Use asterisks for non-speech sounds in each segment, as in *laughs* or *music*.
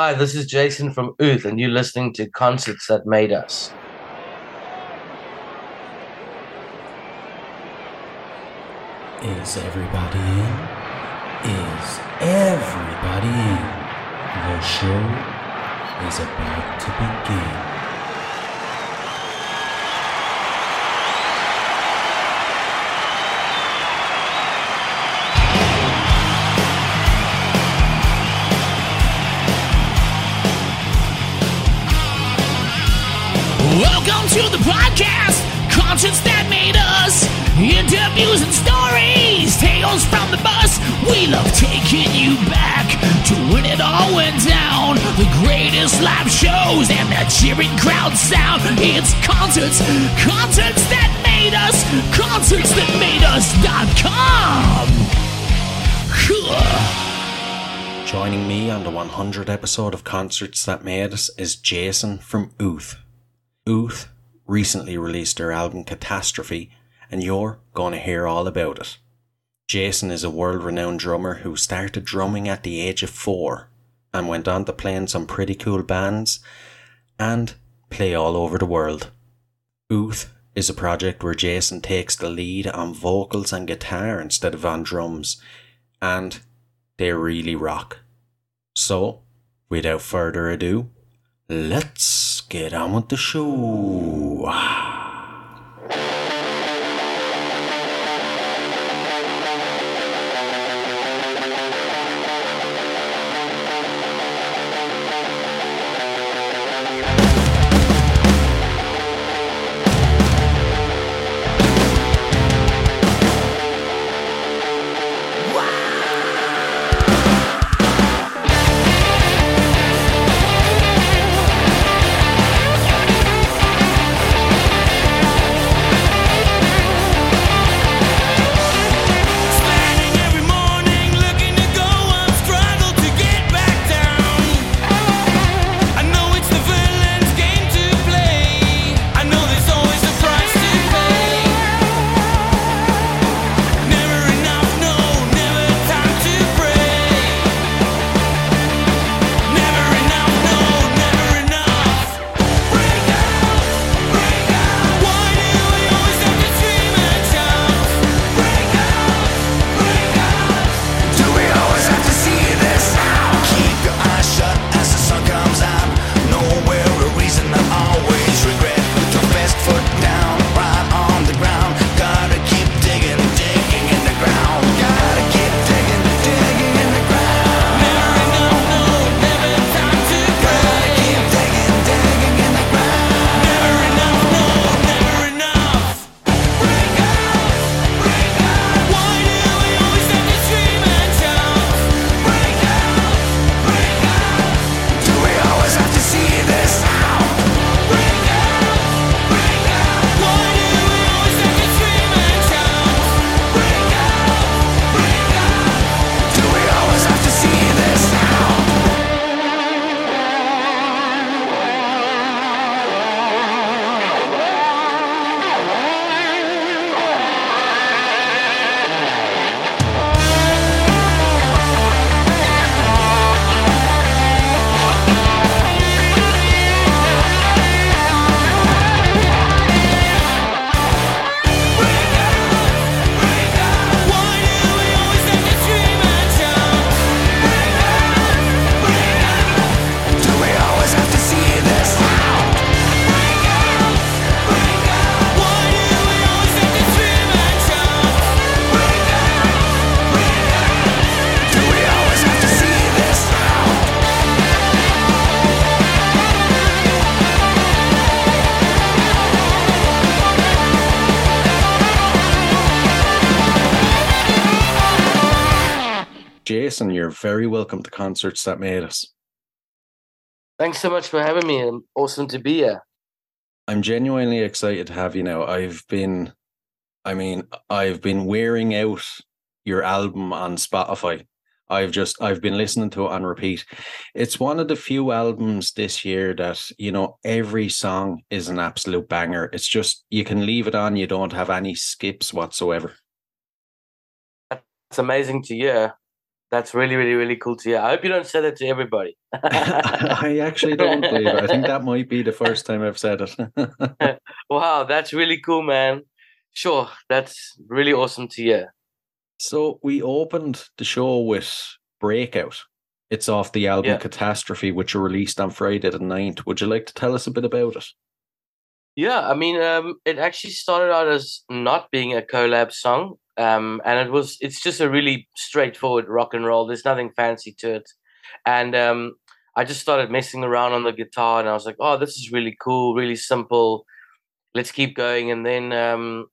Hi, this is Jason from Ooth, and you're listening to Concerts That Made Us. Is everybody in? Is everybody in? The show is about to begin. To the podcast, concerts that made us. Interviews and stories, tales from the bus. We love taking you back to when it all went down. The greatest live shows and the cheering crowd sound. It's concerts, concerts that made us, concerts that made us.com. Joining me on the 100th episode of Concerts That Made Us is Jason from Ooth. Ooth recently released their album Catastrophe, and you're going to hear all about it. Jason is a world renowned drummer who started drumming at the age of four and went on to play in some pretty cool bands and play all over the world. Ooth is a project where Jason takes the lead on vocals and guitar instead of on drums, and they really rock. So, without further ado, let's get on with the show. You're very welcome to Concerts That Made Us. Thanks so much for having me. and Awesome to be here. I'm genuinely excited to have you now. I've been, I mean, I've been wearing out your album on Spotify. I've just, I've been listening to it on repeat. It's one of the few albums this year that, you know, every song is an absolute banger. It's just, you can leave it on, you don't have any skips whatsoever. It's amazing to hear. That's really, really, really cool to hear. I hope you don't say that to everybody. *laughs* *laughs* I actually don't believe it. I think that might be the first time I've said it. *laughs* wow, that's really cool, man. Sure, that's really awesome to hear. so we opened the show with Breakout. It's off the album Yeah. Catastrophe, which you released on Friday the 9th. Would you like to tell us a bit about it? Yeah, I mean, um, it actually started out as not being a collab song, um, and it was. It's just a really straightforward rock and roll. There's nothing fancy to it, and um, I just started messing around on the guitar, and I was like, "Oh, this is really cool, really simple. Let's keep going." And then um,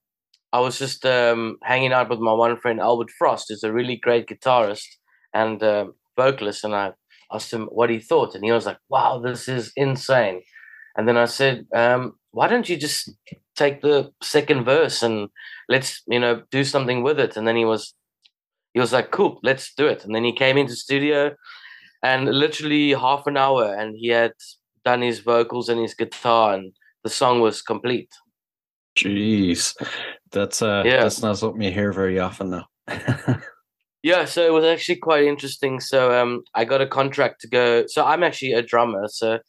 I was just um, hanging out with my one friend Albert Frost, who's a really great guitarist and uh, vocalist, and I asked him what he thought, and he was like, "Wow, this is insane." And then I said, um, "Why don't you just take the second verse and let's, you know, do something with it?" And then he was, he was like, "Cool, let's do it." And then he came into studio, and literally half an hour, and he had done his vocals and his guitar, and the song was complete. Jeez. That's uh Yeah. that's not something you hear very often though *laughs* Yeah, so it was actually quite interesting. So um, I got a contract to go. So I'm actually a drummer. So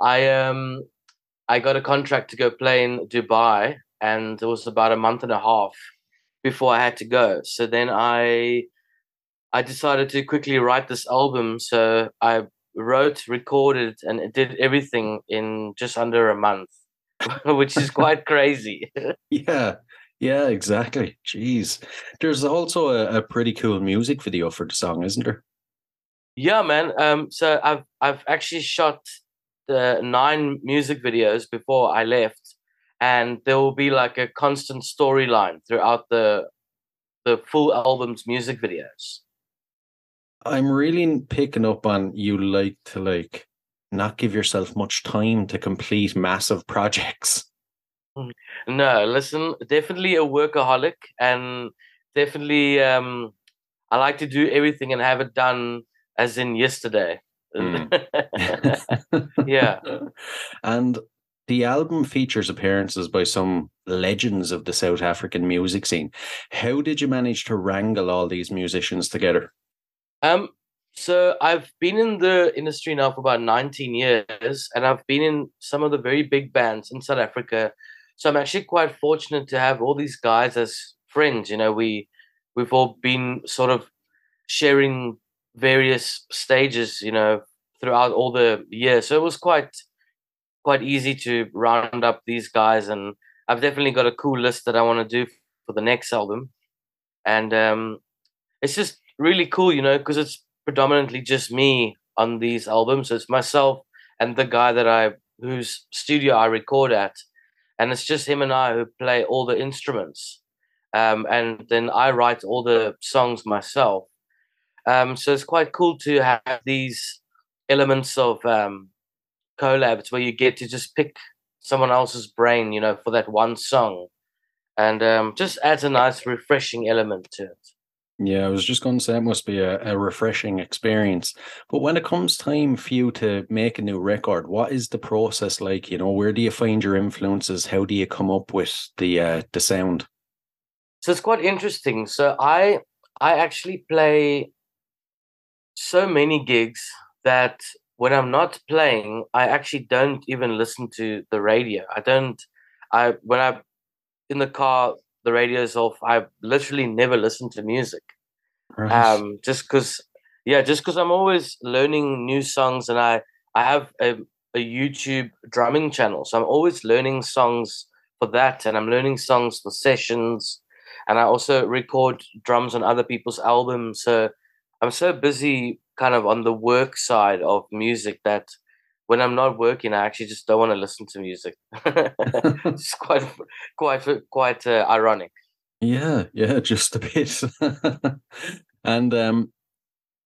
I um, I got a contract to go play in Dubai, and it was about a month and a half before I had to go. So then I I decided to quickly write this album. So I wrote, recorded, and did everything in just under a month, *laughs* which is *laughs* quite crazy. yeah. Yeah, exactly. Jeez. There's also a, a pretty cool music video for the song, isn't there? Yeah, man. Um, so I've I've actually shot the nine music videos before I left, and there will be like a constant storyline throughout the the full album's music videos. I'm really picking up on you like to like not give yourself much time to complete massive projects. *laughs* No, listen, definitely a workaholic, and definitely um, I like to do everything and have it done as in yesterday. *laughs* yeah. And the album features appearances by some legends of the South African music scene. How did you manage to wrangle all these musicians together? Um, so I've been in the industry now for about 19 years, and I've been in some of the very big bands in South Africa. So I'm actually quite fortunate to have all these guys as friends. You know, we we've all been sort of sharing various stages, you know, throughout all the years. So it was quite quite easy to round up these guys, and I've definitely got a cool list that I want to do for the next album, and um, it's just really cool, you know, because it's predominantly just me on these albums. So it's myself and the guy that I whose studio I record at, and it's just him and I who play all the instruments, um, and then I write all the songs myself. Um, so it's quite cool to have these elements of um, collabs where you get to just pick someone else's brain, you know, for that one song, and um, just adds a nice, refreshing element to it. Yeah, I was just going to say it must be a, a refreshing experience. But when it comes time for you to make a new record, what is the process like? You know, where do you find your influences? How do you come up with the uh, the sound? So it's quite interesting. So I I actually play so many gigs that when I'm not playing, I actually don't even listen to the radio. I don't I when I'm in the car the radio's off, I literally never listen to music. Right. Um just cuz yeah, just cuz I'm always learning new songs and I I have a a YouTube drumming channel. So I'm always learning songs for that and I'm learning songs for sessions and I also record drums on other people's albums. So I'm so busy kind of on the work side of music that when I'm not working, I actually just don't want to listen to music. *laughs* it's quite, quite, quite uh, ironic. Yeah, yeah, *laughs* just a bit. and um,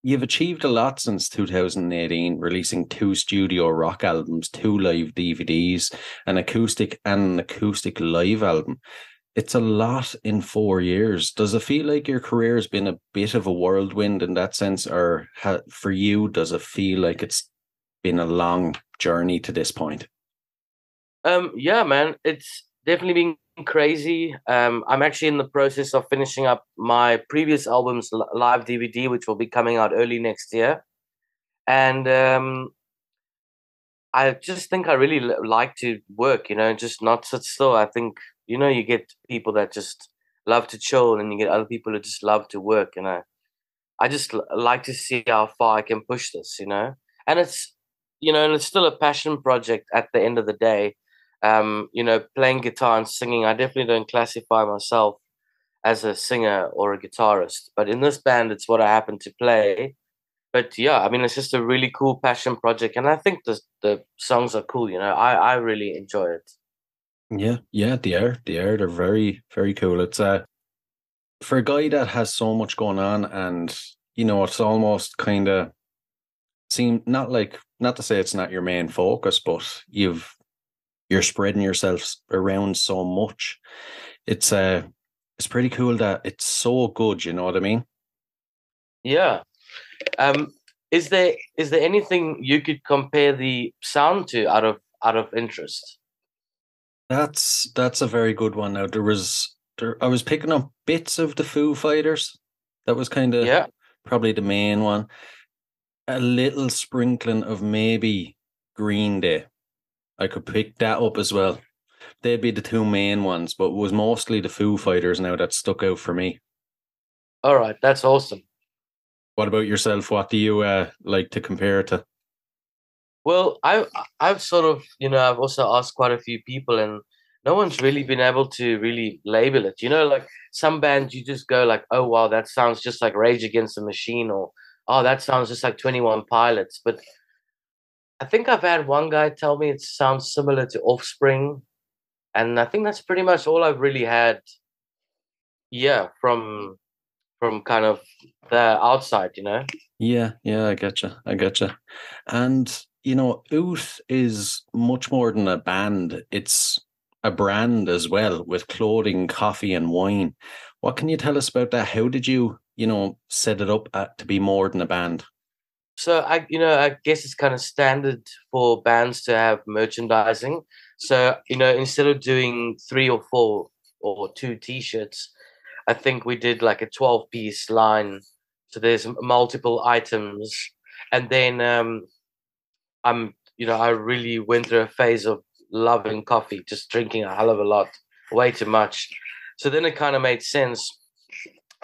you've achieved a lot since 2018, releasing two studio rock albums, two live DVDs, an acoustic and an acoustic live album. It's a lot in four years. Does it feel like your career has been a bit of a whirlwind in that sense, or ha- for you, does it feel like it's been a long journey to this point? Um, yeah, man, it's definitely been crazy. Um, I'm actually in the process of finishing up my previous album's live DVD, which will be coming out early next year. And um, I just think I really like to work, you know, just not sit still. I think, you know, you get people that just love to chill and you get other people who just love to work. And I, I just l- like to see how far I can push this, you know. And it's, you know, and it's still a passion project at the end of the day. Um, you know, playing guitar and singing, I definitely don't classify myself as a singer or a guitarist. But in this band, it's what I happen to play. But yeah, I mean, it's just a really cool passion project, and I think the the songs are cool. You know, I I really enjoy it. Yeah, yeah, they are. They are. They're very, very cool. It's uh for a guy that has so much going on and you know, it's almost kind of seem not like not to say it's not your main focus, but you've you're spreading yourself around so much. It's uh it's pretty cool that it's so good, you know what I mean? Yeah. Um, is there is there anything you could compare the sound to out of out of interest? That's that's a very good one. Now there was there I was picking up bits of the Foo Fighters. That was kind of Yeah. probably the main one. A little sprinkling of maybe Green Day. I could pick that up as well. They'd be the two main ones, but it was mostly the Foo Fighters now that stuck out for me. All right, that's awesome. What about yourself? What do you uh, like to compare to? Well, I I've sort of you know I've also asked quite a few people, and no one's really been able to really label it. You know, like some bands, you just go like, oh wow, that sounds just like Rage Against the Machine, or oh that sounds just like Twenty One Pilots. But I think I've had one guy tell me it sounds similar to Offspring, and I think that's pretty much all I've really had. Yeah, from from kind of the outside, you know. Yeah, yeah, I you. I you. And you know, Ooth is much more than a band. It's a brand as well with clothing, coffee, and wine. What can you tell us about that? How did you, you know, set it up at, to be more than a band? So I, you know, I guess it's kind of standard for bands to have merchandising. So you know, instead of doing three or four or two T-shirts, I think we did like a twelve-piece line. So there's multiple items, and then um, I'm, you know, I really went through a phase of loving coffee, just drinking a hell of a lot, way too much. So then it kind of made sense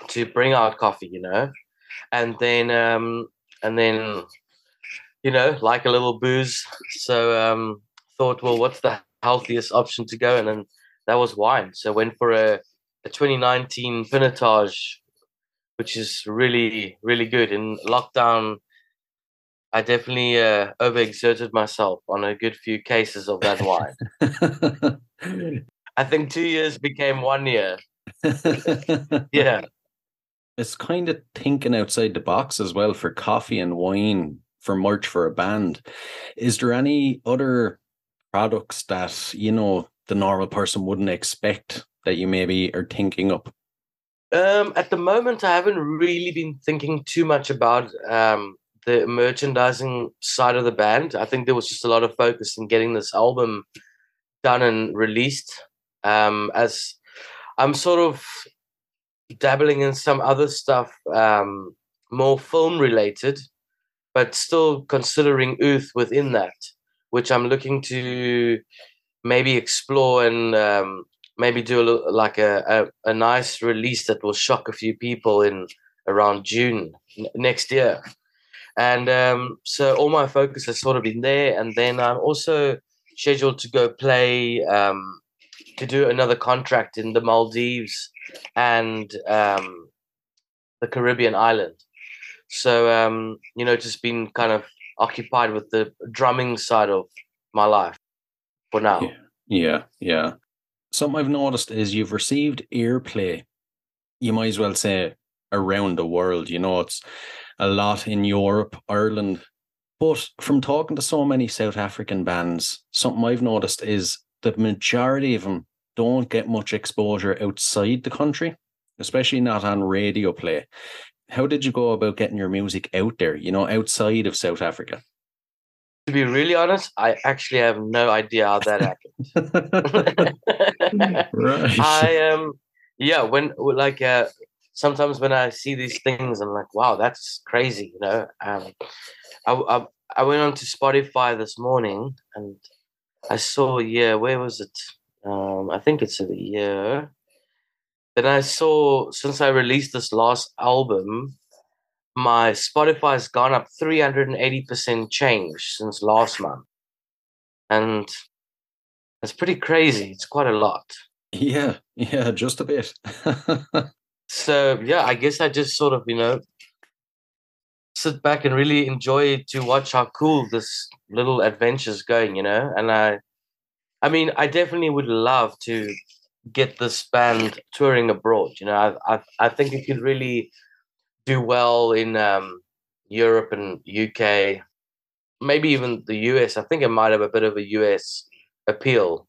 to bring out coffee, you know, and then um, and then you know like a little booze so um thought well what's the healthiest option to go? And then that was wine. So went for a, a 2019 pinotage which is really really good. In lockdown i definitely uh, overexerted myself on a good few cases of that wine *laughs* i think two years became one year *laughs* yeah it's kind of thinking outside the box as well for coffee and wine for merch for a band. Is there any other products that you know the normal person wouldn't expect that you maybe are thinking up? Um, at the moment, I haven't really been thinking too much about um, the merchandising side of the band. I think there was just a lot of focus in getting this album done and released. Um, as I'm sort of dabbling in some other stuff, um, more film related, but still considering Ooth within that, which I'm looking to maybe explore and um, maybe do a, like a, a, a nice release that will shock a few people in around June n- next year. And um, so all my focus has sort of been there. And then I'm also scheduled to go play um, to do another contract in the Maldives and um, the Caribbean island. So, um, you know, just been kind of occupied with the drumming side of my life for now. Yeah. Yeah, yeah. Something I've noticed is you've received airplay. You might as well say around the world. You know, it's a lot in Europe, Ireland. But from talking to so many South African bands, something I've noticed is the majority of them don't get much exposure outside the country, especially not on radio play. How did you go about getting your music out there, you know, outside of South Africa? To be really honest, I actually have no idea how that happened. *laughs* *laughs* right. I um yeah, when like uh sometimes when I see these things, I'm like, wow, that's crazy, you know. Um, I, I I went on to Spotify this morning and I saw yeah, where was it? Um, I think it's a year. Then I saw since I released this last album, my Spotify's gone up 380% change since last month. And it's pretty crazy. It's quite a lot. yeah, yeah, just a bit. *laughs* So yeah, I guess I just sort of, you know, sit back and really enjoy to watch how cool this little adventure is going, you know? And I I mean, I definitely would love to get this band touring abroad. You know, I I I think it could really do well in um, Europe and UK, maybe even the US. I think it might have a bit of a US appeal.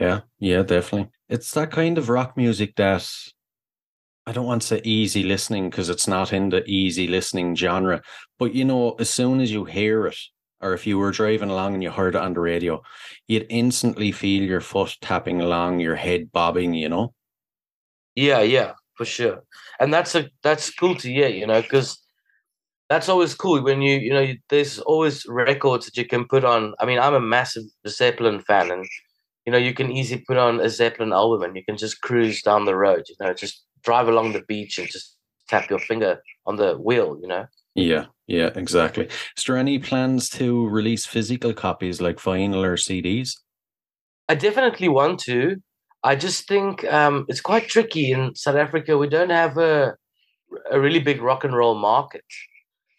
yeah, yeah, definitely. It's that kind of rock music that I don't want to say easy listening because it's not in the easy listening genre. But you know, as soon as you hear it, or if you were driving along and you heard it on the radio, you'd instantly feel your foot tapping along, your head bobbing, you know? Yeah, yeah, for sure. And that's a that's cool to hear, you know, because that's always cool when you you know you, there's always records that you can put on. I mean, I'm a massive Zeppelin fan, and you know you can easily put on a Zeppelin album and you can just cruise down the road. You know, just drive along the beach and just tap your finger on the wheel. You know. Yeah, yeah, exactly. Is there any plans to release physical copies like vinyl or CDs? I definitely want to. I just think um, it's quite tricky in South Africa. We don't have a a really big rock and roll market.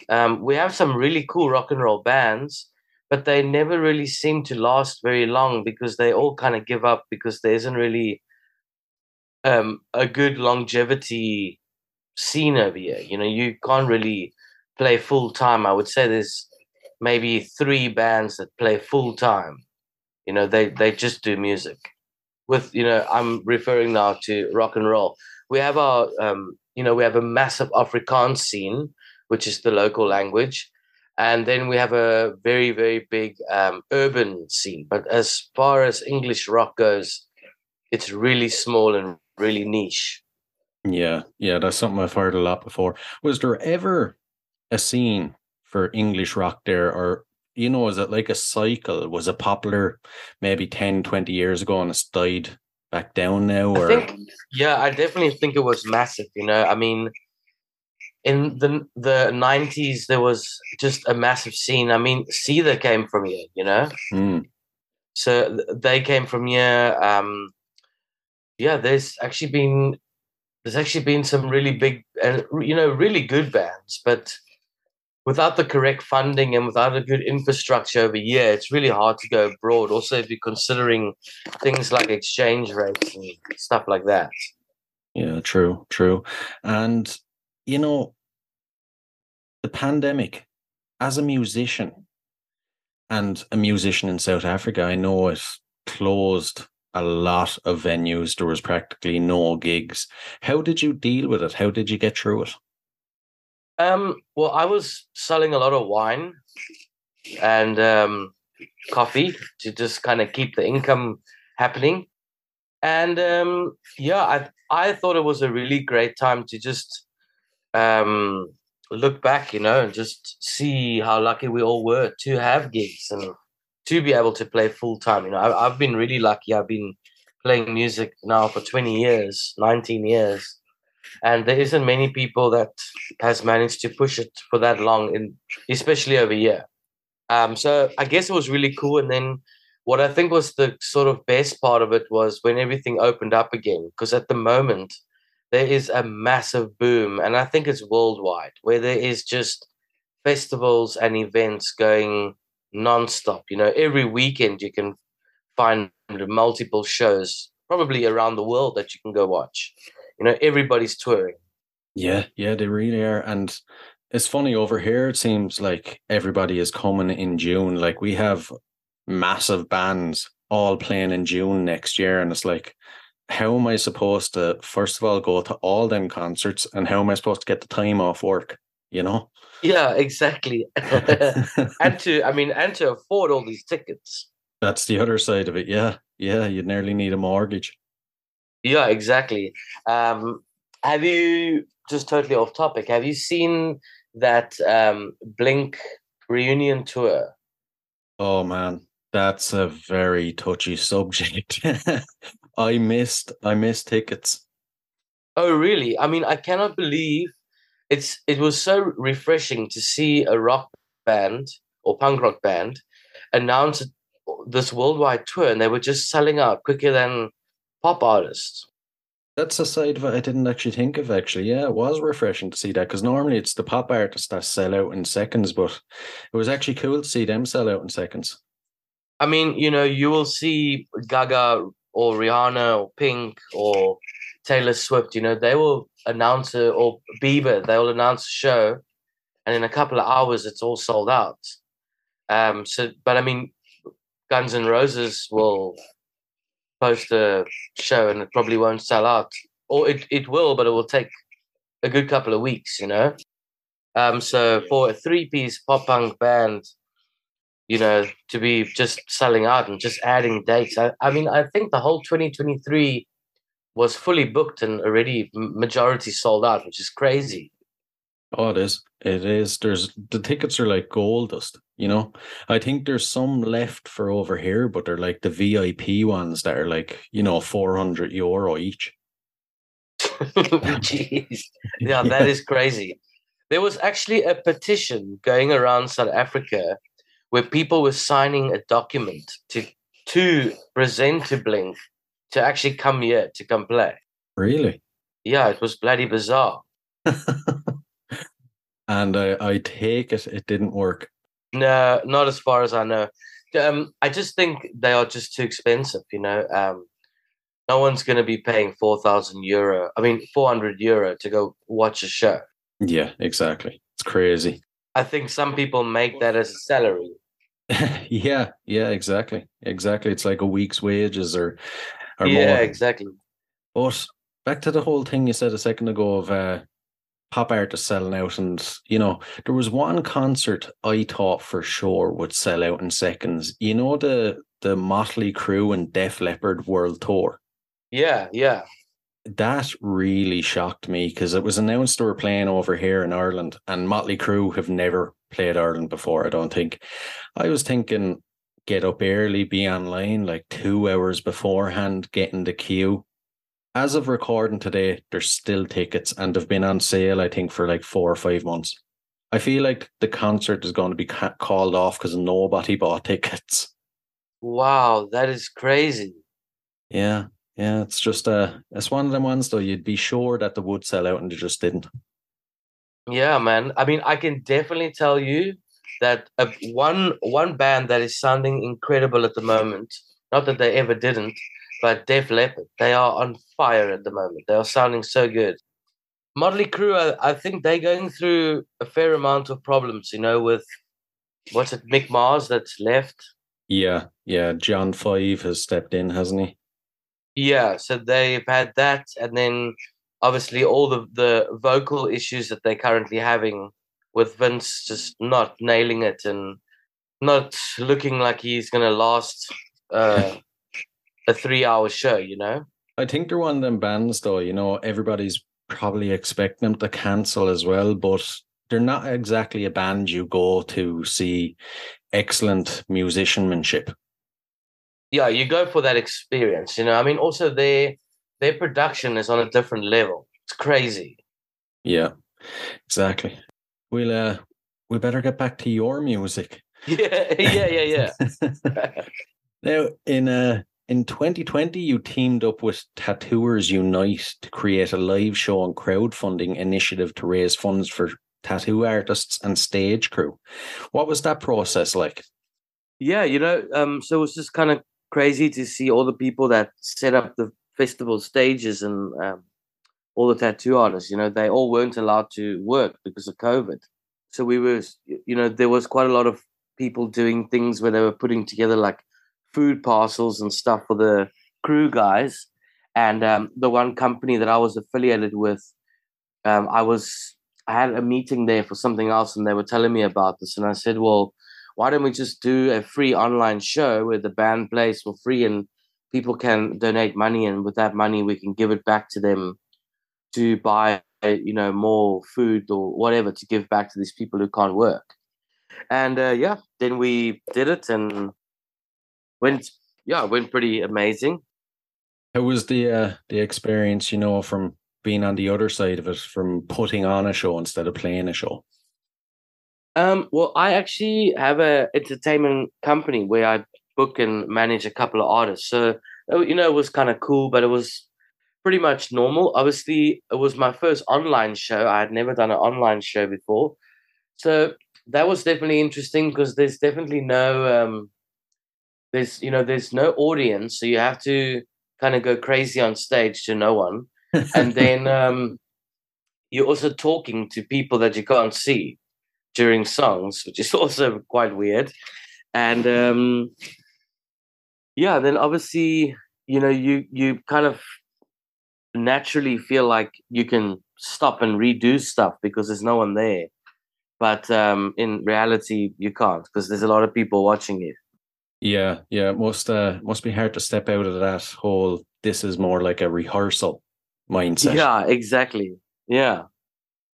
Um, we have some really cool rock and roll bands, but they never really seem to last very long because they all kind of give up because there isn't really um, a good longevity scene over here. You know, you can't really play full time. I would say there's maybe three bands that play full time. You know, they they just do music. With you know, I'm referring now to rock and roll. We have our um, you know, we have a massive Afrikaans scene, which is the local language, and then we have a very very big um, urban scene. But as far as English rock goes, it's really small and really niche. Yeah, yeah, that's something I've heard a lot before. Was there ever a scene for English rock there, or you know, is it like a cycle? Was it popular maybe 10, 20 years ago and it's died back down now? I Or think, yeah, I definitely think it was massive. You know, I mean, in the the nineties, there was just a massive scene. I mean, Seether came from here. You know, Hmm, so they came from here. Um, yeah, there's actually been there's actually been some really big and you know really good bands, but without the correct funding and without a good infrastructure over here, it's really hard to go abroad. Also, if you're considering things like exchange rates and stuff like that. yeah, true, true. And you know, the pandemic, as a musician and a musician in South Africa, I know it closed a lot of venues. There was practically no gigs. How did you deal with it? How did you get through it? Um, well, I was selling a lot of wine and um, coffee to just kind of keep the income happening. And um, yeah, I I thought it was a really great time to just um, look back, you know, and just see how lucky we all were to have gigs and to be able to play full time. You know, I, I've been really lucky. I've been playing music now for 20 years, 19 years and there isn't many people that has managed to push it for that long in especially over here um so i guess it was really cool and then what i think was the sort of best part of it was when everything opened up again because at the moment there is a massive boom and i think it's worldwide where there is just festivals and events going non-stop you know every weekend you can find multiple shows probably around the world that you can go watch you know everybody's touring Yeah, yeah, they really are. And it's funny over here, it seems like everybody is coming in June. Like we have massive bands all playing in June next year. And it's like, how am I supposed to, first of all, go to all them concerts? And how am I supposed to get the time off work you know? Yeah, exactly. *laughs* and *laughs* to, I mean, and to afford all these tickets. That's the other side of it. Yeah. Yeah. You'd nearly need a mortgage. Yeah, exactly. Um, have you just totally off topic? Have you seen that um, Blink reunion tour? Oh, man. That's a very touchy *laughs* subject. I missed, I missed tickets. Oh, really? I mean, I cannot believe it's. It was so refreshing to see a rock band or punk rock band announce this worldwide tour, and they were just selling out quicker than pop artists. That's a side of it I didn't actually think of. Actually, yeah, it was refreshing to see that because normally it's the pop artists that sell out in seconds, but it was actually cool to see them sell out in seconds. I mean, you know, you will see Gaga or Rihanna or Pink or Taylor Swift. You know, they will announce a or Bieber. They will announce a show, and in a couple of hours, it's all sold out. Um. So, but I mean, Guns N' Roses will post a show and it probably won't sell out, or it it will, but it will take a good couple of weeks. You know. Um. So for a three-piece pop punk band you know, to be just selling out and just adding dates. I, I mean, I think the whole 2023 was fully booked and already majority sold out, which is crazy. Oh, it is. It is. There's the tickets are like gold dust. You know, I think there's some left for over here, but they're like the VIP ones that are like you know 400 euro each. *laughs* Jeez, *laughs* yeah, that is crazy. There was actually a petition going around South Africa where people were signing a document to to present to Blink to actually come here to come play. Really? Yeah, it was bloody bizarre. *laughs* and I, I take it it didn't work. No, not as far as I know. Um, I just think they are just too expensive. You know, um, no one's going to be paying four thousand euro. I mean, four hundred euro to go watch a show. Yeah, exactly. It's crazy. I think some people make that as a salary. *laughs* yeah, yeah, exactly, exactly. It's like a week's wages or, or yeah, more. exactly. But back to the whole thing you said a second ago of uh, pop artists selling out, and you know, there was one concert I thought for sure would sell out in seconds. You know the the Motley Crue and Def Leppard World Tour. Yeah, yeah. That really shocked me because it was announced they were playing over here in Ireland, and Motley Crue have never played Ireland before, I don't think. I was thinking get up early, be online like two hours beforehand, get in the queue. As of recording today, there's still tickets and they've been on sale, I think, for like four or five months. I feel like the concert is going to be ca- called off because nobody bought tickets. Wow, that is crazy. Yeah, yeah, it's just uh, it's one of them ones though. You'd be sure that they would sell out and they just didn't. Yeah, man. I mean, I can definitely tell you that uh, one one band that is sounding incredible at the moment. Not that they ever didn't, but Def Leppard. They are on fire at the moment. They are sounding so good. Motley Crue, I, I think they're going through a fair amount of problems. You know, with what's it, Mick Mars that's left. Yeah, yeah. John Five has stepped in, hasn't he? Yeah, so they've had that, and then obviously all the the vocal issues that they're currently having with Vince just not nailing it and not looking like he's going to last uh, a three hour show, you know? I think they're one of them bands, though. You know, everybody's probably expecting them to cancel as well, but they're not exactly a band you go to see excellent musicianship. Yeah, you go for that experience, you know. I mean, also their their production is on a different level. It's crazy. Yeah, exactly. We'll uh, we better get back to your music. *laughs* Yeah, yeah, yeah, yeah. *laughs* now, in uh, in 2020, you teamed up with Tattooers Unite to create a live show and crowdfunding initiative to raise funds for tattoo artists and stage crew. What was that process like? Yeah, you know, um, so it was just kind of crazy to see all the people that set up the festival stages and um, all the tattoo artists. You know, they all weren't allowed to work because of COVID. So we were, you know, there was quite a lot of people doing things where they were putting together like food parcels and stuff for the crew guys. And um, the one company that I was affiliated with, um, I was I had a meeting there for something else, and they were telling me about this, and I said, well, why don't we just do a free online show where the band plays for free and people can donate money, and with that money we can give it back to them to buy you know more food or whatever to give back to these people who can't work. And uh, yeah then we did it and went yeah went pretty amazing. How was the uh, the experience, you know, from being on the other side of it, from putting on a show instead of playing a show? um well i actually have a entertainment company where i book and manage a couple of artists. So uh, you know it was kind of cool but it was pretty much normal. Obviously it was my first online show. I had never done an online show before. So that was definitely interesting because there's definitely no um there's you know there's no audience so you have to kind of go crazy on stage to no one. *laughs* And then um you're also talking to people that you can't see during songs which is *laughs* also quite weird. And um yeah then obviously you know you you kind of naturally feel like you can stop and redo stuff because there's no one there but um in reality you can't because there's a lot of people watching you Yeah, yeah. It must uh must be hard to step out of that whole this is more like a rehearsal mindset. yeah exactly yeah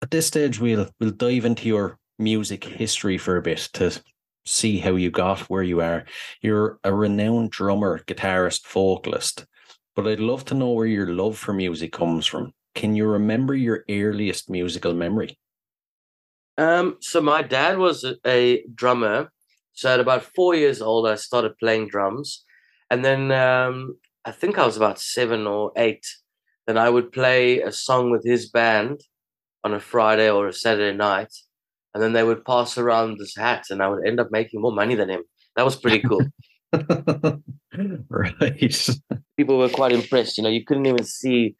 At this stage we'll we'll dive into your music history for a bit to see how you got where you are. You're a renowned drummer, guitarist, vocalist, but I'd love to know where your love for music comes from. Can you remember your earliest musical memory? Um, so my dad was a, drummer. So at about four years old, I started playing drums, and then um, I think I was about seven or eight. Then I would play a song with his band on a Friday or a Saturday night, and then they would pass around this hat, and I would end up making more money than him. That was pretty cool. *laughs* *laughs* right. People were quite impressed. You know, you couldn't even see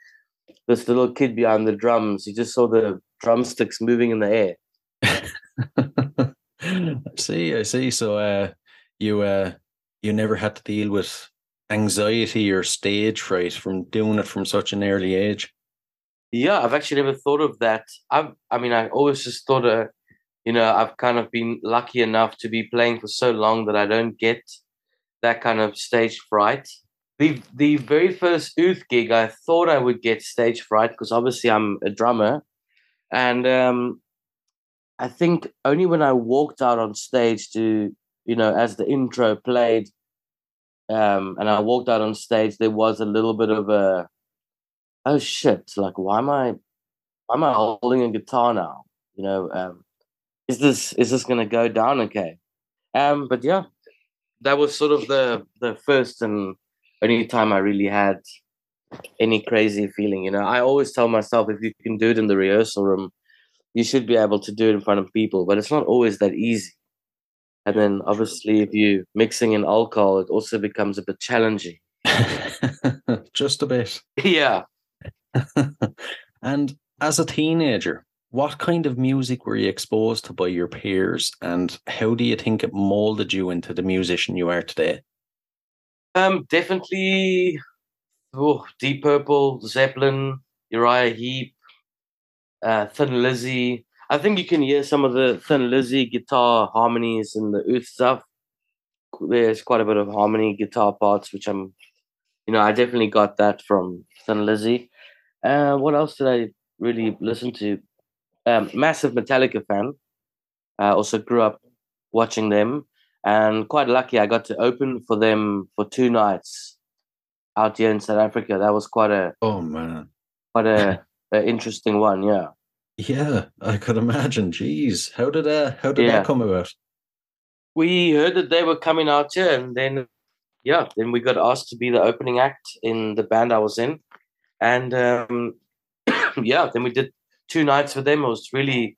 this little kid behind the drums. You just saw the drumsticks moving in the air. *laughs* I see, I see. So uh you uh you never had to deal with anxiety or stage fright from doing it from such an early age. Yeah, I've actually never thought of that. I've, I mean, I always just thought, uh, you know, I've kind of been lucky enough to be playing for so long that I don't get that kind of stage fright. The the very first Ooth gig, I thought I would get stage fright because obviously I'm a drummer, and um, I think only when I walked out on stage to, you know, as the intro played, um, and I walked out on stage, there was a little bit of a, oh shit, like why am I, why am I holding a guitar now? You know, um, is this is this gonna go down okay? Um, but yeah, that was sort of the the first and only time I really had any crazy feeling. You know, I always tell myself if you can do it in the rehearsal room, you should be able to do it in front of people, but it's not always that easy. And then obviously, if you mixing in alcohol, it also becomes a bit challenging. *laughs* Just a bit. *laughs* yeah. *laughs* and as a teenager, what kind of music were you exposed to by your peers, and how do you think it molded you into the musician you are today? Um, definitely oh, Deep Purple, Zeppelin, Uriah Heep, uh, Thin Lizzy. I think you can hear some of the Thin Lizzy guitar harmonies in the Ooth stuff. There's quite a bit of harmony guitar parts, which I'm, you know, I definitely got that from Thin Lizzy. Uh, what else did I really listen to? Um, massive Metallica fan. I also grew up watching them and quite lucky I got to open for them for two nights out here in South Africa. That was quite a Oh man. quite a, *laughs* a interesting one, yeah. Yeah, I could imagine. Jeez. How did uh how did Yeah. that come about? We heard that they were coming out here and then yeah, then we got asked to be the opening act in the band I was in. And um *coughs* yeah, then we did two nights with them. Was really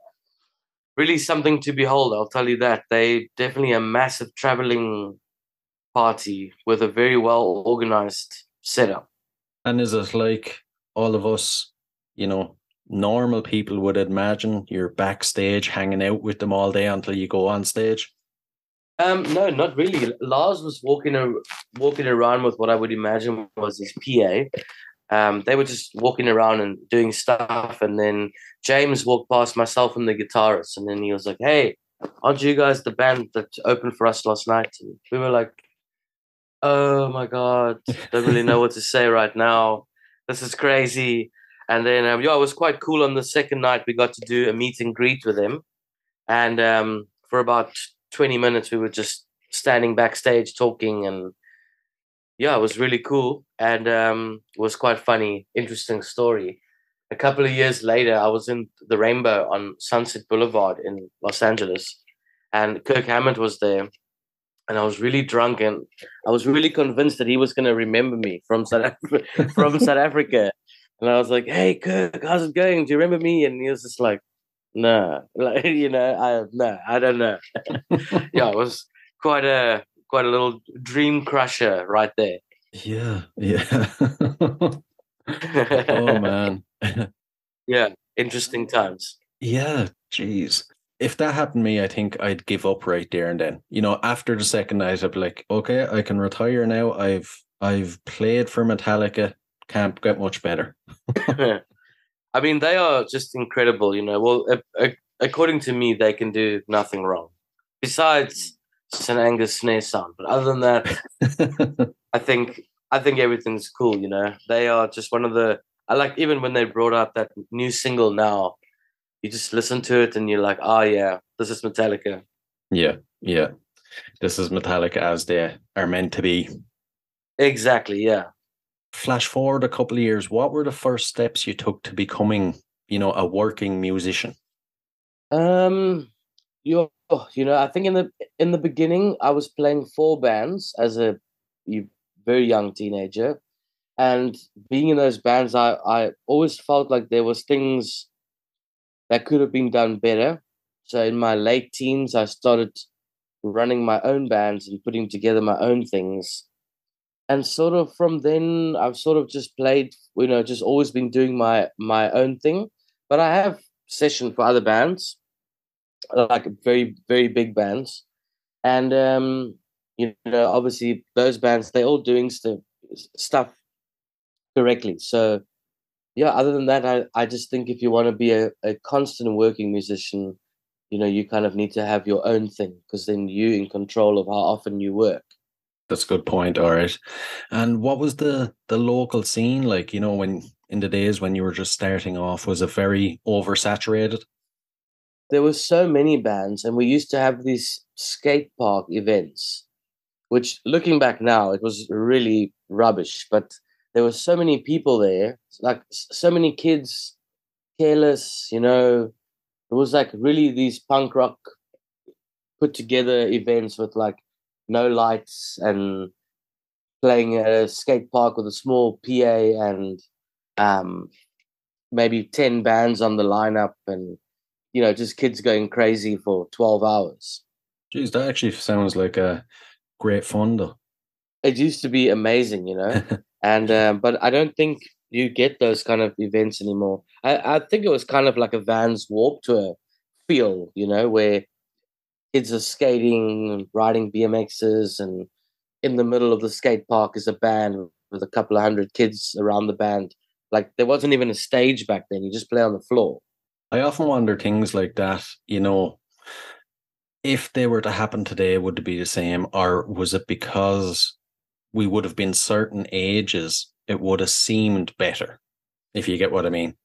really something to behold, I'll tell you that. They definitely a massive traveling party with a very well organized setup. And is it like all of us, you know, normal people would imagine you're backstage hanging out with them all day until you go on stage? Um, no, not really. Lars was walking a, walking around with what I would imagine was his PA, um, they were just walking around and doing stuff. And then James walked past myself and the guitarist, and then he was like, "Hey, aren't you guys the band that opened for us last night?" And we were like, "Oh my god, don't really know what to say right now. This is crazy." And then um, yeah, it was quite cool. On the second night, we got to do a meet and greet with him, and um, for about twenty minutes, we were just standing backstage talking and yeah, it was really cool and um, it was quite funny, interesting story. A couple of years later, I was in the Rainbow on Sunset Boulevard in Los Angeles, and Kirk Hammett was there. And I was really drunk, and I was really convinced that he was going to remember me from South Af- *laughs* from South Africa. And I was like, "Hey, Kirk, how's it going? Do you remember me?" And he was just like, "No, *laughs* like you know, I no, I don't know." *laughs* yeah, it was quite a quite a little dream crusher right there. Yeah, yeah. *laughs* oh man. *laughs* yeah, interesting times. Yeah, jeez. If that happened to me, I think I'd give up right there and then. You know, after the second night, I'd be like, okay, I can retire now. I've I've played for Metallica. Can't get much better. *laughs* I mean, they are just incredible. You know, well, according to me, they can do nothing wrong. Besides St. Anger snare sound, but other than that, *laughs* I think I think everything's cool. You know, they are just one of the. I like even when they brought out that new single now, you just listen to it and you're like, oh yeah, this is Metallica. Yeah, yeah, this is Metallica as they are meant to be. Exactly. Yeah. Flash forward a couple of years. What were the first steps you took to becoming, you know, a working musician? Um, you Oh, you know, I think in the in the beginning I was playing four bands as a very young teenager, and being in those bands, I I always felt like there was things that could have been done better. So in my late teens, I started running my own bands and putting together my own things. And sort of from then, I've sort of just played, you know, just always been doing my my own thing. But I have session for other bands, like very very big bands, and um, you know obviously those bands they're all doing st- stuff correctly. So yeah, other than that, I I just think if you want to be a, a constant working musician, you know you kind of need to have your own thing because then you in control of how often you work. That's a good point. All right. And what was the the local scene like? You know, when in the days when you were just starting off, was it very oversaturated? There were so many bands, and we used to have these skate park events, which looking back now, it was really rubbish. But there were so many people there, like so many kids, careless, you know. It was like really these punk rock put together events with like no lights and playing at a skate park with a small PA and um, maybe 10 bands on the lineup and you know, just kids going crazy for 12 hours. Geez, that actually sounds like a great fun, though. It used to be amazing, you know, *laughs* and um, but I don't think you get those kind of events anymore. I, I think it was kind of like a Vans Warp Tour feel, you know, where kids are skating and riding BMXs, and in the middle of the skate park is a band with a couple of hundred kids around the band. Like there wasn't even a stage back then; you just play on the floor. I often wonder things like that, you know, if they were to happen today, would it be the same? Or was it because we would have been certain ages, it would have seemed better, if you get what I mean?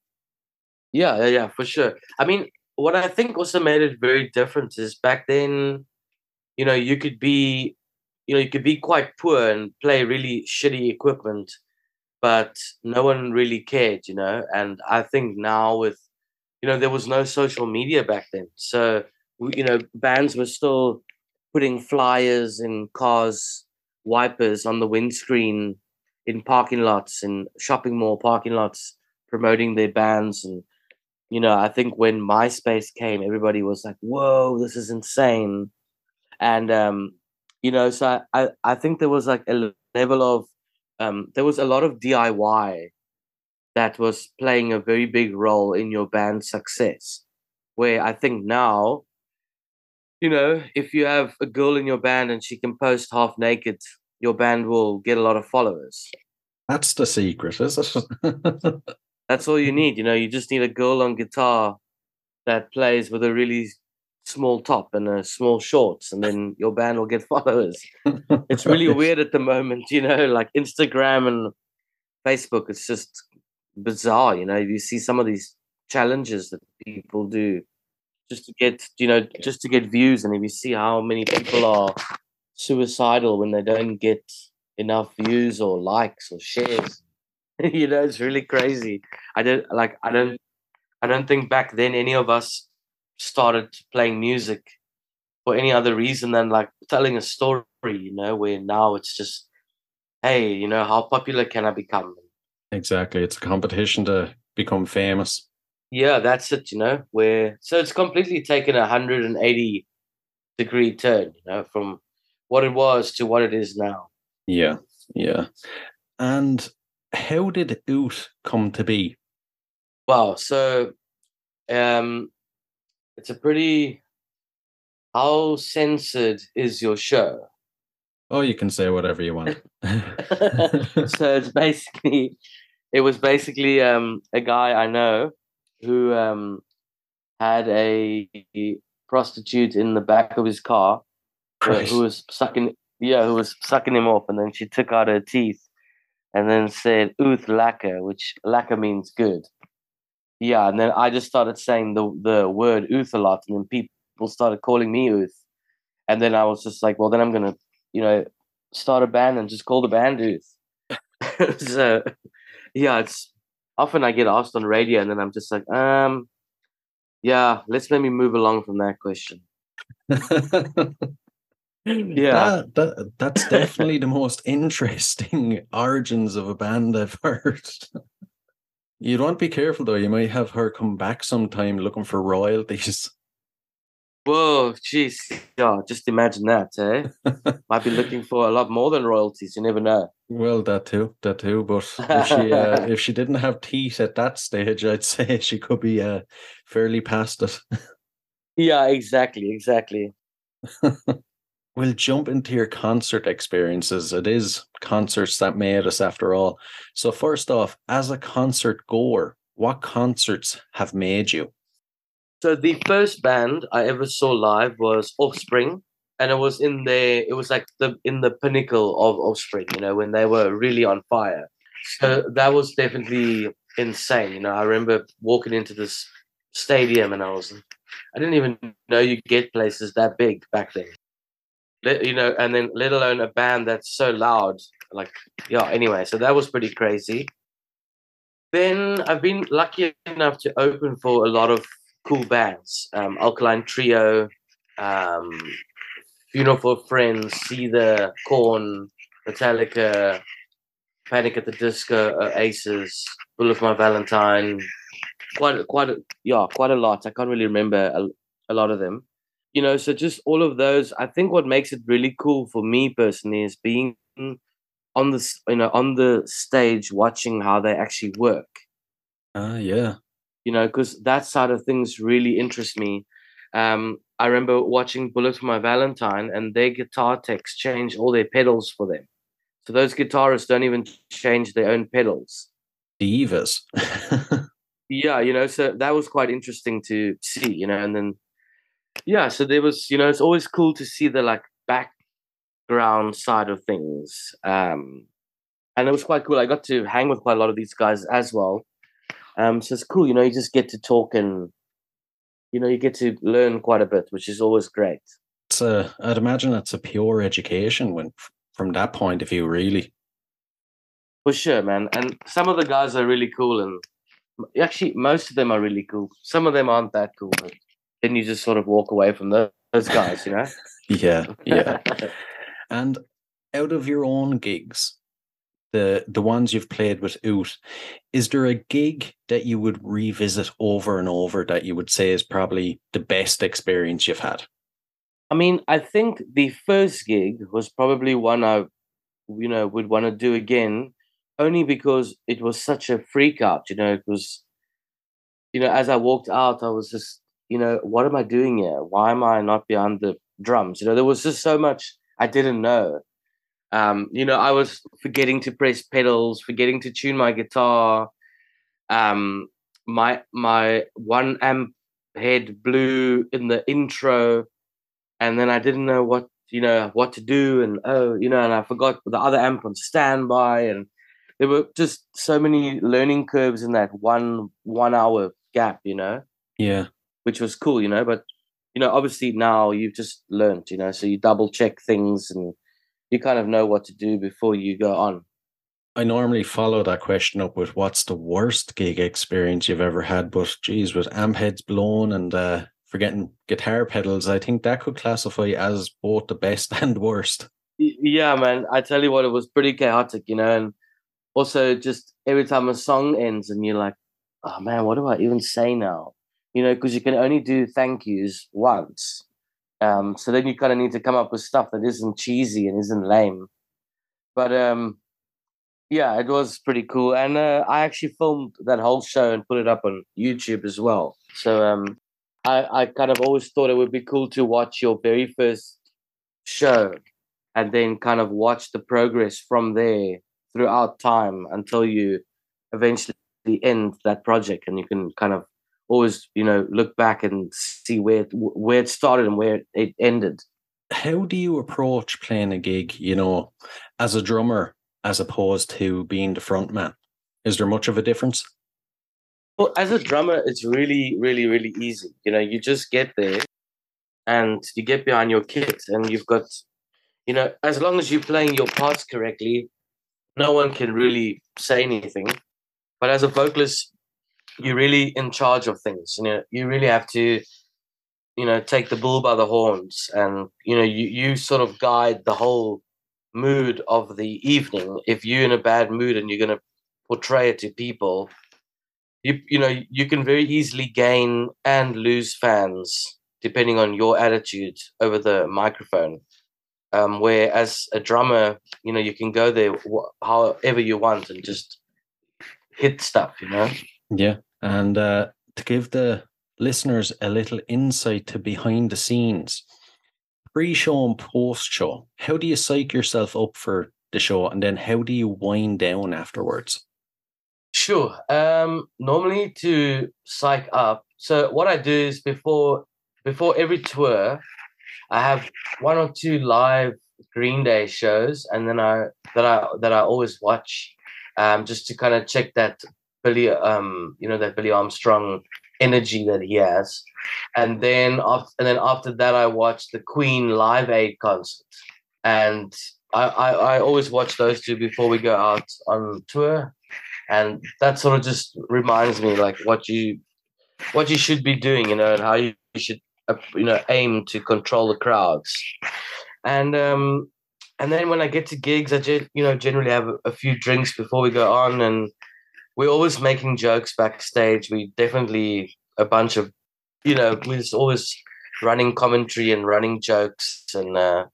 Yeah, yeah, yeah, for sure. I mean, what I think also made it very different is back then, you know, you could be, you know, you could be quite poor and play really shitty equipment, but no one really cared, you know. And I think now with you know, there was no social media back then. So, you know, bands were still putting flyers in cars, wipers on the windscreen in parking lots in shopping mall parking lots promoting their bands and you know i think when myspace came everybody was like whoa this is insane and um you know so i i think there was like a level of um there was a lot of diy that was playing a very big role in your band's success. Where I think now, you know, if you have a girl in your band and she can post half naked, your band will get a lot of followers. That's the secret, is it? *laughs* That's all you need. You know, you just need a girl on guitar that plays with a really small top and a small shorts, and then your band will get *laughs* followers. It's really *laughs* weird at the moment, you know, like Instagram and Facebook. It's just bizarre, you know. You see some of these challenges that people do just to get, you know, just to get views, and if you see how many people are suicidal when they don't get enough views or likes or shares, *laughs* you know, it's really crazy. I don't like. I don't. I don't think back then any of us started playing music for any other reason than like telling a story, you know, where now it's just, hey, you know, how popular can I become? Exactly. It's a competition to become famous. Yeah, that's it, you know, where so it's completely taken a 180 degree turn, you know, from what it was to what it is now. Yeah, yeah. And how did Ooth come to be? Wow, so um it's a pretty how censored is your show? Oh, you can say whatever you want. *laughs* so it's basically it was basically um a guy I know who um had a prostitute in the back of his car uh, who was sucking yeah who was sucking him off and then she took out her teeth and then said "Ooth lekker which lekker means good. Yeah and then i just started saying the the word "Ooth" a lot and then people started calling me "Ooth," and then i was just like well then i'm gonna you know start a band and just call the band "Ooth." *laughs* so yeah it's often i get asked on radio and then i'm just like um yeah let's maybe move along from that question *laughs* Yeah. That, that, that's definitely the most interesting *laughs* origins of a band I've *laughs* heard. You'd want to be careful though. You might have her come back sometime looking for royalties. Whoa, jeez. Yeah, just imagine that, eh? *laughs* Might be looking for a lot more than royalties. You never know. Well, that too, that too. But *laughs* if she uh, if she didn't have teeth at that stage, I'd *laughs* say she could be uh, fairly past it. Yeah, exactly, exactly. We'll jump into your concert experiences. It is concerts that made us, after all. So first off, as a concert goer, what concerts have made you? So the first band I ever saw live was Offspring, and it was in their. It was like the in the pinnacle of Offspring. You know, when they were really on fire. So that was definitely insane. You know, I remember walking into this stadium, and I was. I didn't even know you get places that big back then. Let- You know, and then let alone a band that's so loud. Like, yeah. Anyway, so that was pretty crazy. Then I've been lucky enough to open for a lot of cool bands. Um, Alkaline Trio, um, Funeral for Friends, See the Corn, Metallica, Panic at the Disco, uh, Aces, Bullet for My Valentine. Quite, quite, a, yeah, quite a lot. I can't really remember a, a lot of them. You know, so just all of those. I think what makes it really cool for me personally is being on the, you know, on the stage, watching how they actually work Ah, yeah. You know, because that side of things really interests me. Um, I remember watching Bullet for My Valentine, and their guitar techs change all their pedals for them. So those guitarists don't even change their own pedals. Divas. *laughs* Yeah, you know, so that was quite interesting to see, you know, and then yeah, so there was, you know, it's always cool to see the like background side of things. Um, and it was quite cool. I got to hang with quite a lot of these guys as well. Um, so it's cool, you know, you just get to talk and you know, you get to learn quite a bit, which is always great. it's a, I'd imagine it's a pure education when from that point of view, really. For sure, man. And some of the guys are really cool and actually most of them are really cool. Some of them aren't that cool, but then you just sort of walk away from those, those guys, you know? *laughs* Yeah, yeah. *laughs* And out of your own gigs, the the ones you've played with Ooth, is there a gig that you would revisit over and over that you would say is probably the best experience you've had? I mean, I think the first gig was probably one I, you know, would want to do again, only because it was such a freak out. You know, it was, you know, as I walked out, I was just, you know, what am I doing here? Why am I not behind the drums? You know, there was just so much I didn't know. Um, you know, I was forgetting to press pedals, forgetting to tune my guitar. Um, my my one amp head blew in the intro, and then I didn't know what you know what to do, and oh, you know, and I forgot the other amp on standby, and there were just so many learning curves in that one one hour gap, you know, Yeah. which was cool, you know. But you know, obviously now you've just learned, you know, so you double check things and you kind of know what to do before you go on. I normally follow that question up with what's the worst gig experience you've ever had, but geez, with amp heads blown and uh, forgetting guitar pedals, I think that could classify as both the best *laughs* and worst. Yeah, man. I tell you what, it was pretty chaotic, you know, and also just every time a song ends and you're like, oh man, what do I even say now? You know, because you can only do thank yous once. Um, so then you kind of need to come up with stuff that isn't cheesy and isn't lame. But um, yeah, it was pretty cool. And uh, I actually filmed that whole show and put it up on YouTube as well. So um, I, I kind of always thought it would be cool to watch your very first show and then kind of watch the progress from there throughout time until you eventually end that project and you can kind of always you know look back and see where it, where it started and where it ended How do you approach playing a gig, you know, as a drummer as opposed to being the front man? Is there much of a difference? well as a drummer it's really really really easy you know you just get there and you get behind your kit and you've got you know as long as you're playing your parts correctly no one can really say anything but as a vocalist you're really in charge of things you know you really have to you know take the bull by the horns and you know you, you sort of guide the whole mood of the evening. If you're in a bad mood and you're going to portray it to people you you know you can very easily gain and lose fans depending on your attitude over the microphone. Um where as a drummer you know you can go there wh- however you want and just hit stuff you know Yeah. And uh, to give the listeners a little insight to behind the scenes, pre show and post show, how do you psych yourself up for the show? And then how do you wind down afterwards? Sure. Um, normally to psych up. So what I do is before before every tour, I have one or two live Green Day shows, and then I that I that I always watch, um, just to kind of check that Billie, um, you know, that Billie Armstrong energy that he has, and then after and then after that, I watch the Queen Live Aid concert, and I, I I always watch those two before we go out on tour. And that sort of just reminds me like what you what you should be doing you know and how you should uh, you know aim to control the crowds. And um and then when i get to gigs i just you know generally have a, a few drinks before we go on. And we're always making jokes backstage we definitely a bunch of you know we're always running commentary and running jokes and uh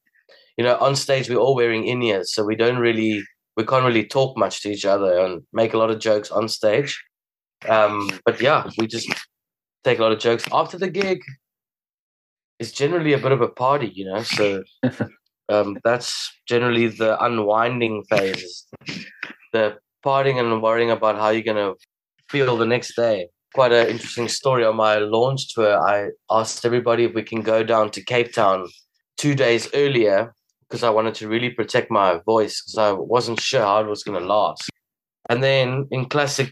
you know on stage we're all wearing in-ears so we don't really we can't really talk much to each other and make a lot of jokes on stage. Um, but yeah, we just take a lot of jokes after the gig. It's generally a bit of a party, you know. So *laughs* um, that's generally the unwinding phase, the partying and worrying about how you're gonna feel the next day. Quite an interesting story on my launch tour. I asked everybody if we can go down to Cape Town two days earlier because I wanted to really protect my voice because I wasn't sure how it was going to last. And then, in classic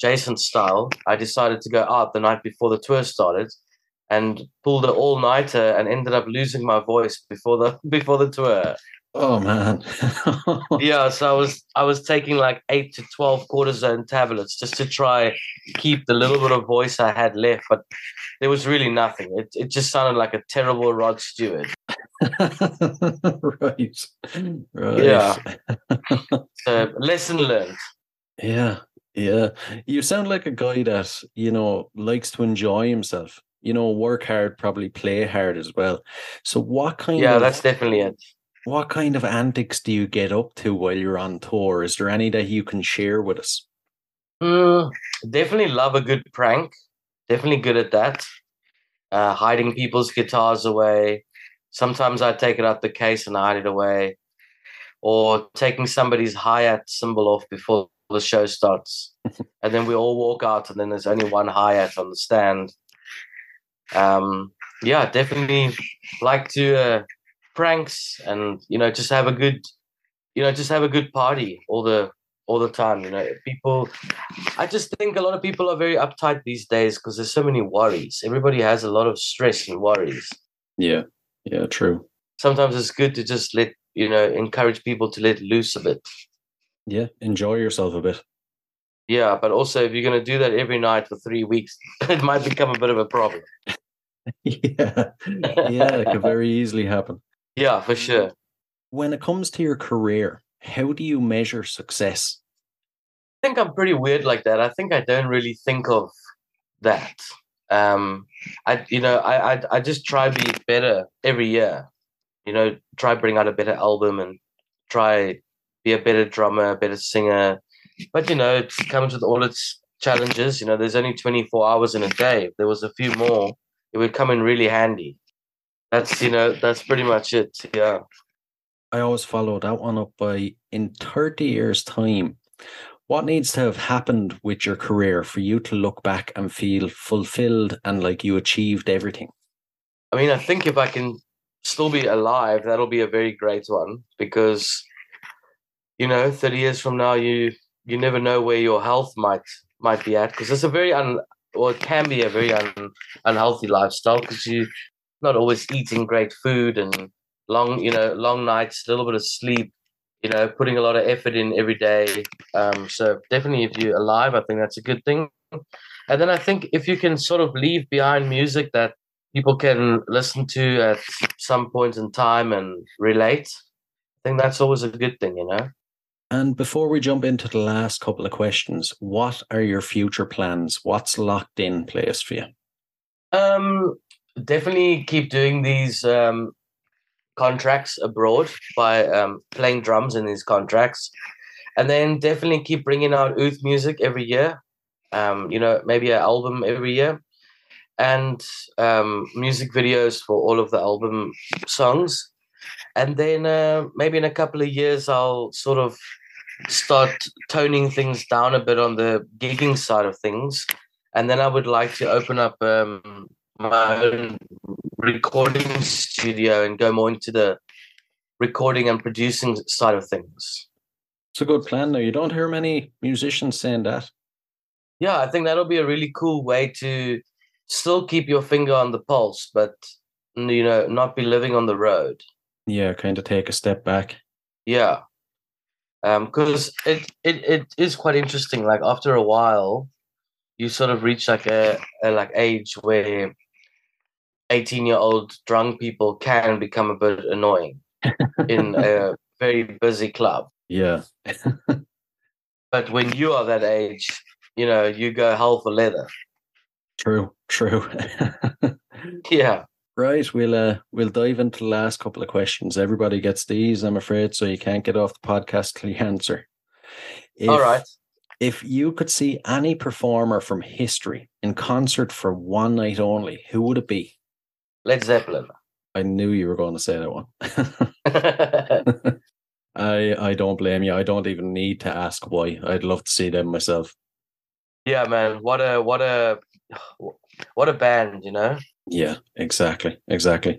Jason style, I decided to go out the night before the tour started and pulled an all nighter and ended up losing my voice before the *laughs* before the tour. Oh, man. *laughs* Yeah, so I was I was taking like eight to twelve cortisone tablets just to try keep the little bit of voice I had left, but there was really nothing. It it just sounded like a terrible Rod Stewart. *laughs* right. Right. Yeah. *laughs* So lesson learned. Yeah. Yeah. You sound like a guy that, you know, likes to enjoy himself. You know, work hard, probably play hard as well. So what kind Yeah, of Yeah, that's definitely it. What kind of antics do you get up to while you're on tour? Is there any that you can share with us? Mm, definitely love a good prank. Definitely good at that. Uh, hiding people's guitars away. Sometimes I take it out the case and hide it away. or taking somebody's hi-hat cymbal off before the show starts. *laughs* and then we all walk out and then there's only one hi-hat on the stand. Um, yeah, definitely like to uh, pranks and you know just have a good you know just have a good party all the all the time you know people i just think a lot of people are very uptight these days because there's so many worries everybody has a lot of stress and worries Yeah. Yeah, true. sometimes it's good to just let you know encourage people to let loose a bit Yeah. Enjoy yourself a bit. yeah but also if you're going to do that every night for three weeks *laughs* it might become a bit of a problem *laughs* yeah. Yeah, it could very easily happen. Yeah for sure When it comes to your career, how do you measure success? I think I'm pretty weird like that. I think I don't really think of that. Um, I you know I I, I just try to be better every year. You know, try bring out a better album and try be a better drummer, a better singer. But you know, it comes with all its challenges. You know, there's only 24 hours in a day. If there was a few more, it would come in really handy. That's you know that's pretty much it. Yeah. I always follow that one up by in 30 years' time, what needs to have happened with your career for you to look back and feel fulfilled and like you achieved everything? I mean, I think if I can still be alive, that'll be a very great one because, you know, thirty years from now, you you never know where your health might might be at because it's a very un or it can be a very un, unhealthy lifestyle because you're not always eating great food and long, you know, long nights, a little bit of sleep, you know, putting a lot of effort in every day. Um, so definitely, if you're alive, I think that's a good thing. And then I think if you can sort of leave behind music that people can listen to at some point in time and relate. I think that's always a good thing, you know. And before we jump into the last couple of questions, what are your future plans? What's locked in place for you? Um, definitely keep doing these um, contracts abroad by um, playing drums in these contracts, and then definitely keep bringing out Ooth music every year. Um, you know, maybe an album every year, and um, music videos for all of the album songs. And then uh, maybe in a couple of years, I'll sort of start toning things down a bit on the gigging side of things. And then I would like to open up um, my own recording studio and go more into the recording and producing side of things. It's a good plan, though. You don't hear many musicians saying that. Yeah, I think that'll be a really cool way to still keep your finger on the pulse, but you know, not be living on the road. Yeah, kind of take a step back. Yeah. Um, because it, it it is quite interesting. Like after a while, you sort of reach like a, a like age where eighteen year old drunk people can become a bit annoying in *laughs* a very busy club. Yeah. *laughs* But when you are that age, you know, you go hell for leather. True, true. *laughs* Yeah. right, we'll uh, we'll dive into the last couple of questions. Everybody gets these, I'm afraid, so you can't get off the podcast till you answer. If, All right. If you could see any performer from history in concert for one night only, who would it be? Led Zeppelin. I knew you were going to say that one. *laughs* I I don't blame you. I don't even need to ask why. I'd love to see them myself. yeah, man. What a what a what a band, you know? Yeah, exactly. Exactly.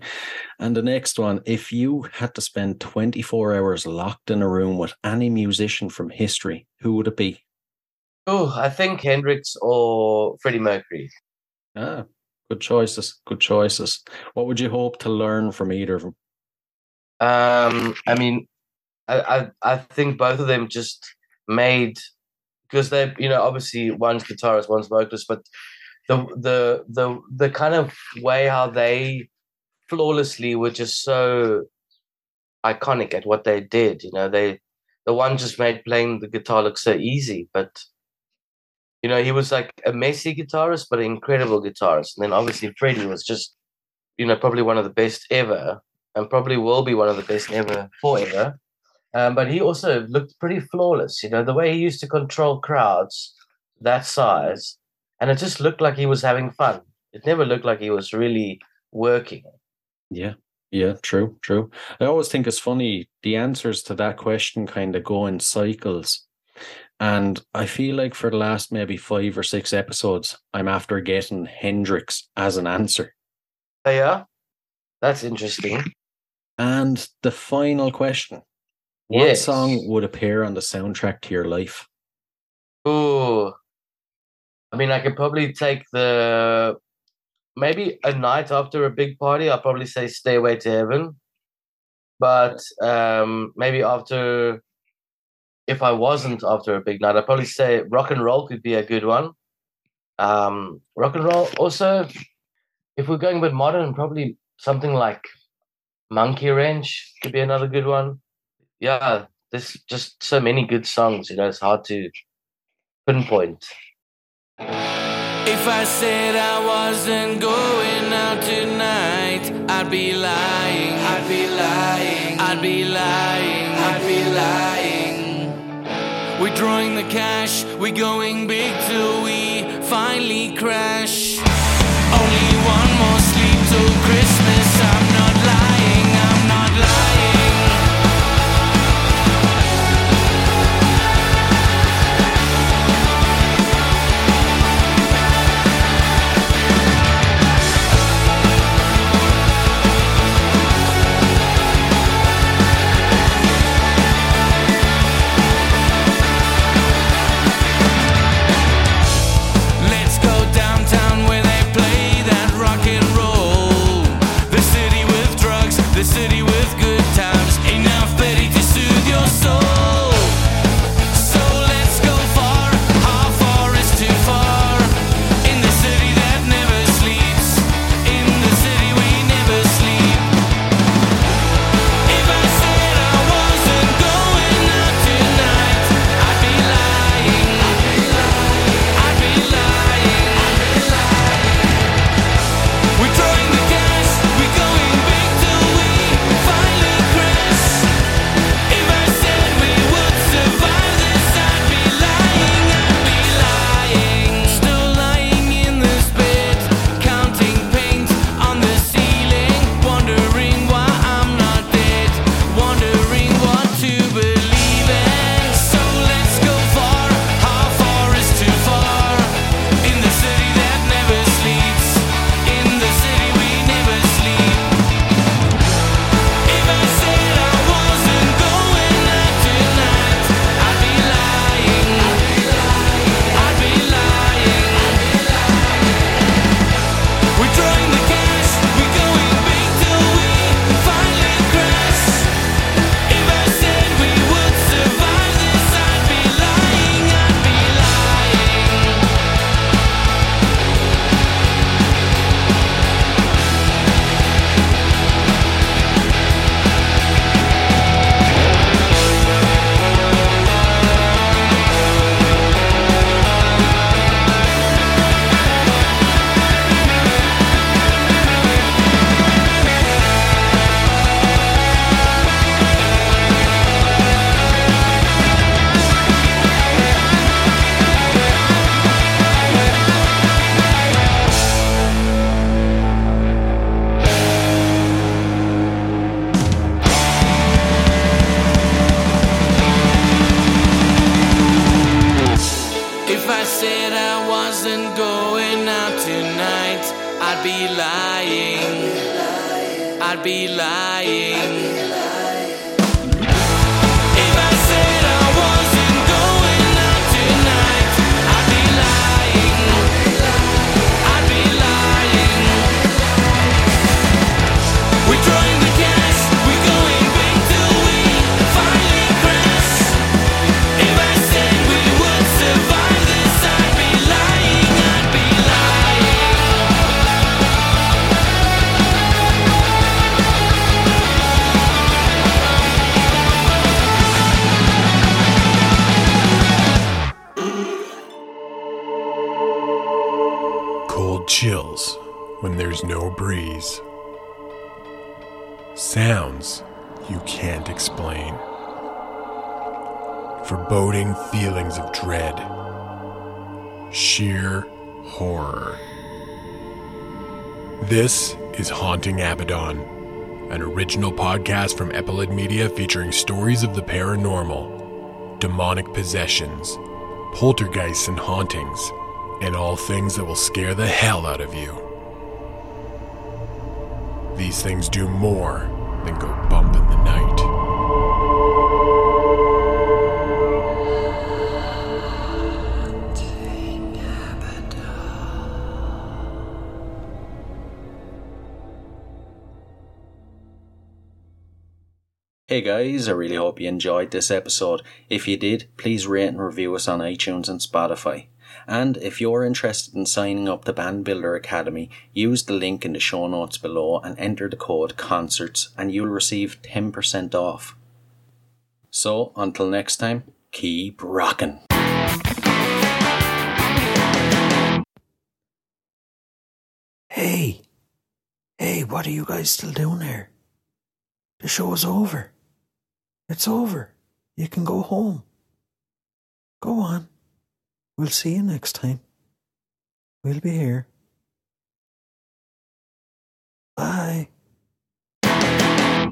And the next one, if you had to spend 24 hours locked in a room with any musician from history, who would it be? Oh, I think Hendrix or Freddie Mercury. Ah, good choices. Good choices. What would you hope to learn from either of them? Um, I mean, I, I I think both of them just made because they, you know, obviously one's guitarist, one's vocalist, but the the the the kind of way how they flawlessly were just so iconic at what they did. You know, they the one just made playing the guitar look so easy, but you know, he was like a messy guitarist, but an incredible guitarist. And then obviously Freddie was just, you know, probably one of the best ever, and probably will be one of the best ever forever. Um, but he also looked pretty flawless. You know, the way he used to control crowds that size, and it just looked like he was having fun. It never looked like he was really working. Yeah, Yeah, true, true. I always think it's funny. The answers to that question kind of go in cycles. And I feel like for the last maybe five or six episodes, I'm after getting Hendrix as an answer. Oh, yeah, that's interesting. And the final question What Yes. song would appear on the soundtrack to your life? Ooh, I mean, I could probably take the maybe a night after a big party. I'll probably say Stairway to Heaven," but um, maybe after, if I wasn't after a big night, I'd probably say "Rock and Roll" could be a good one. Um, rock and roll. Also, if we're going with modern, probably something like "Monkey Wrench" could be another good one. Yeah, there's just so many good songs. You know, it's hard to pinpoint. If I said I wasn't going out tonight, I'd be lying. I'd be lying. I'd be lying. I'd be lying. Drawing the cash, we're going big till we finally crash. Only one more sleep till Christmas. Chills when there's no breeze. Sounds you can't explain. Foreboding feelings of dread. Sheer horror. This is Haunting Abaddon, an original podcast from Epilid Media featuring stories of the paranormal, demonic possessions, poltergeists and hauntings, and all things that will scare the hell out of you. These things do more than go bump in the night. Hey guys, I really hope you enjoyed this episode. If you did, please rate and review us on iTunes and Spotify. And if you're interested in signing up to Band Builder Academy, use the link in the show notes below and enter the code CONCERTS and you'll receive 10% off. So, until next time, keep rocking. Hey, hey, what are you guys still doing here? The show's over. It's over. You can go home. Go on. We'll see you next time. We'll be here. Bye.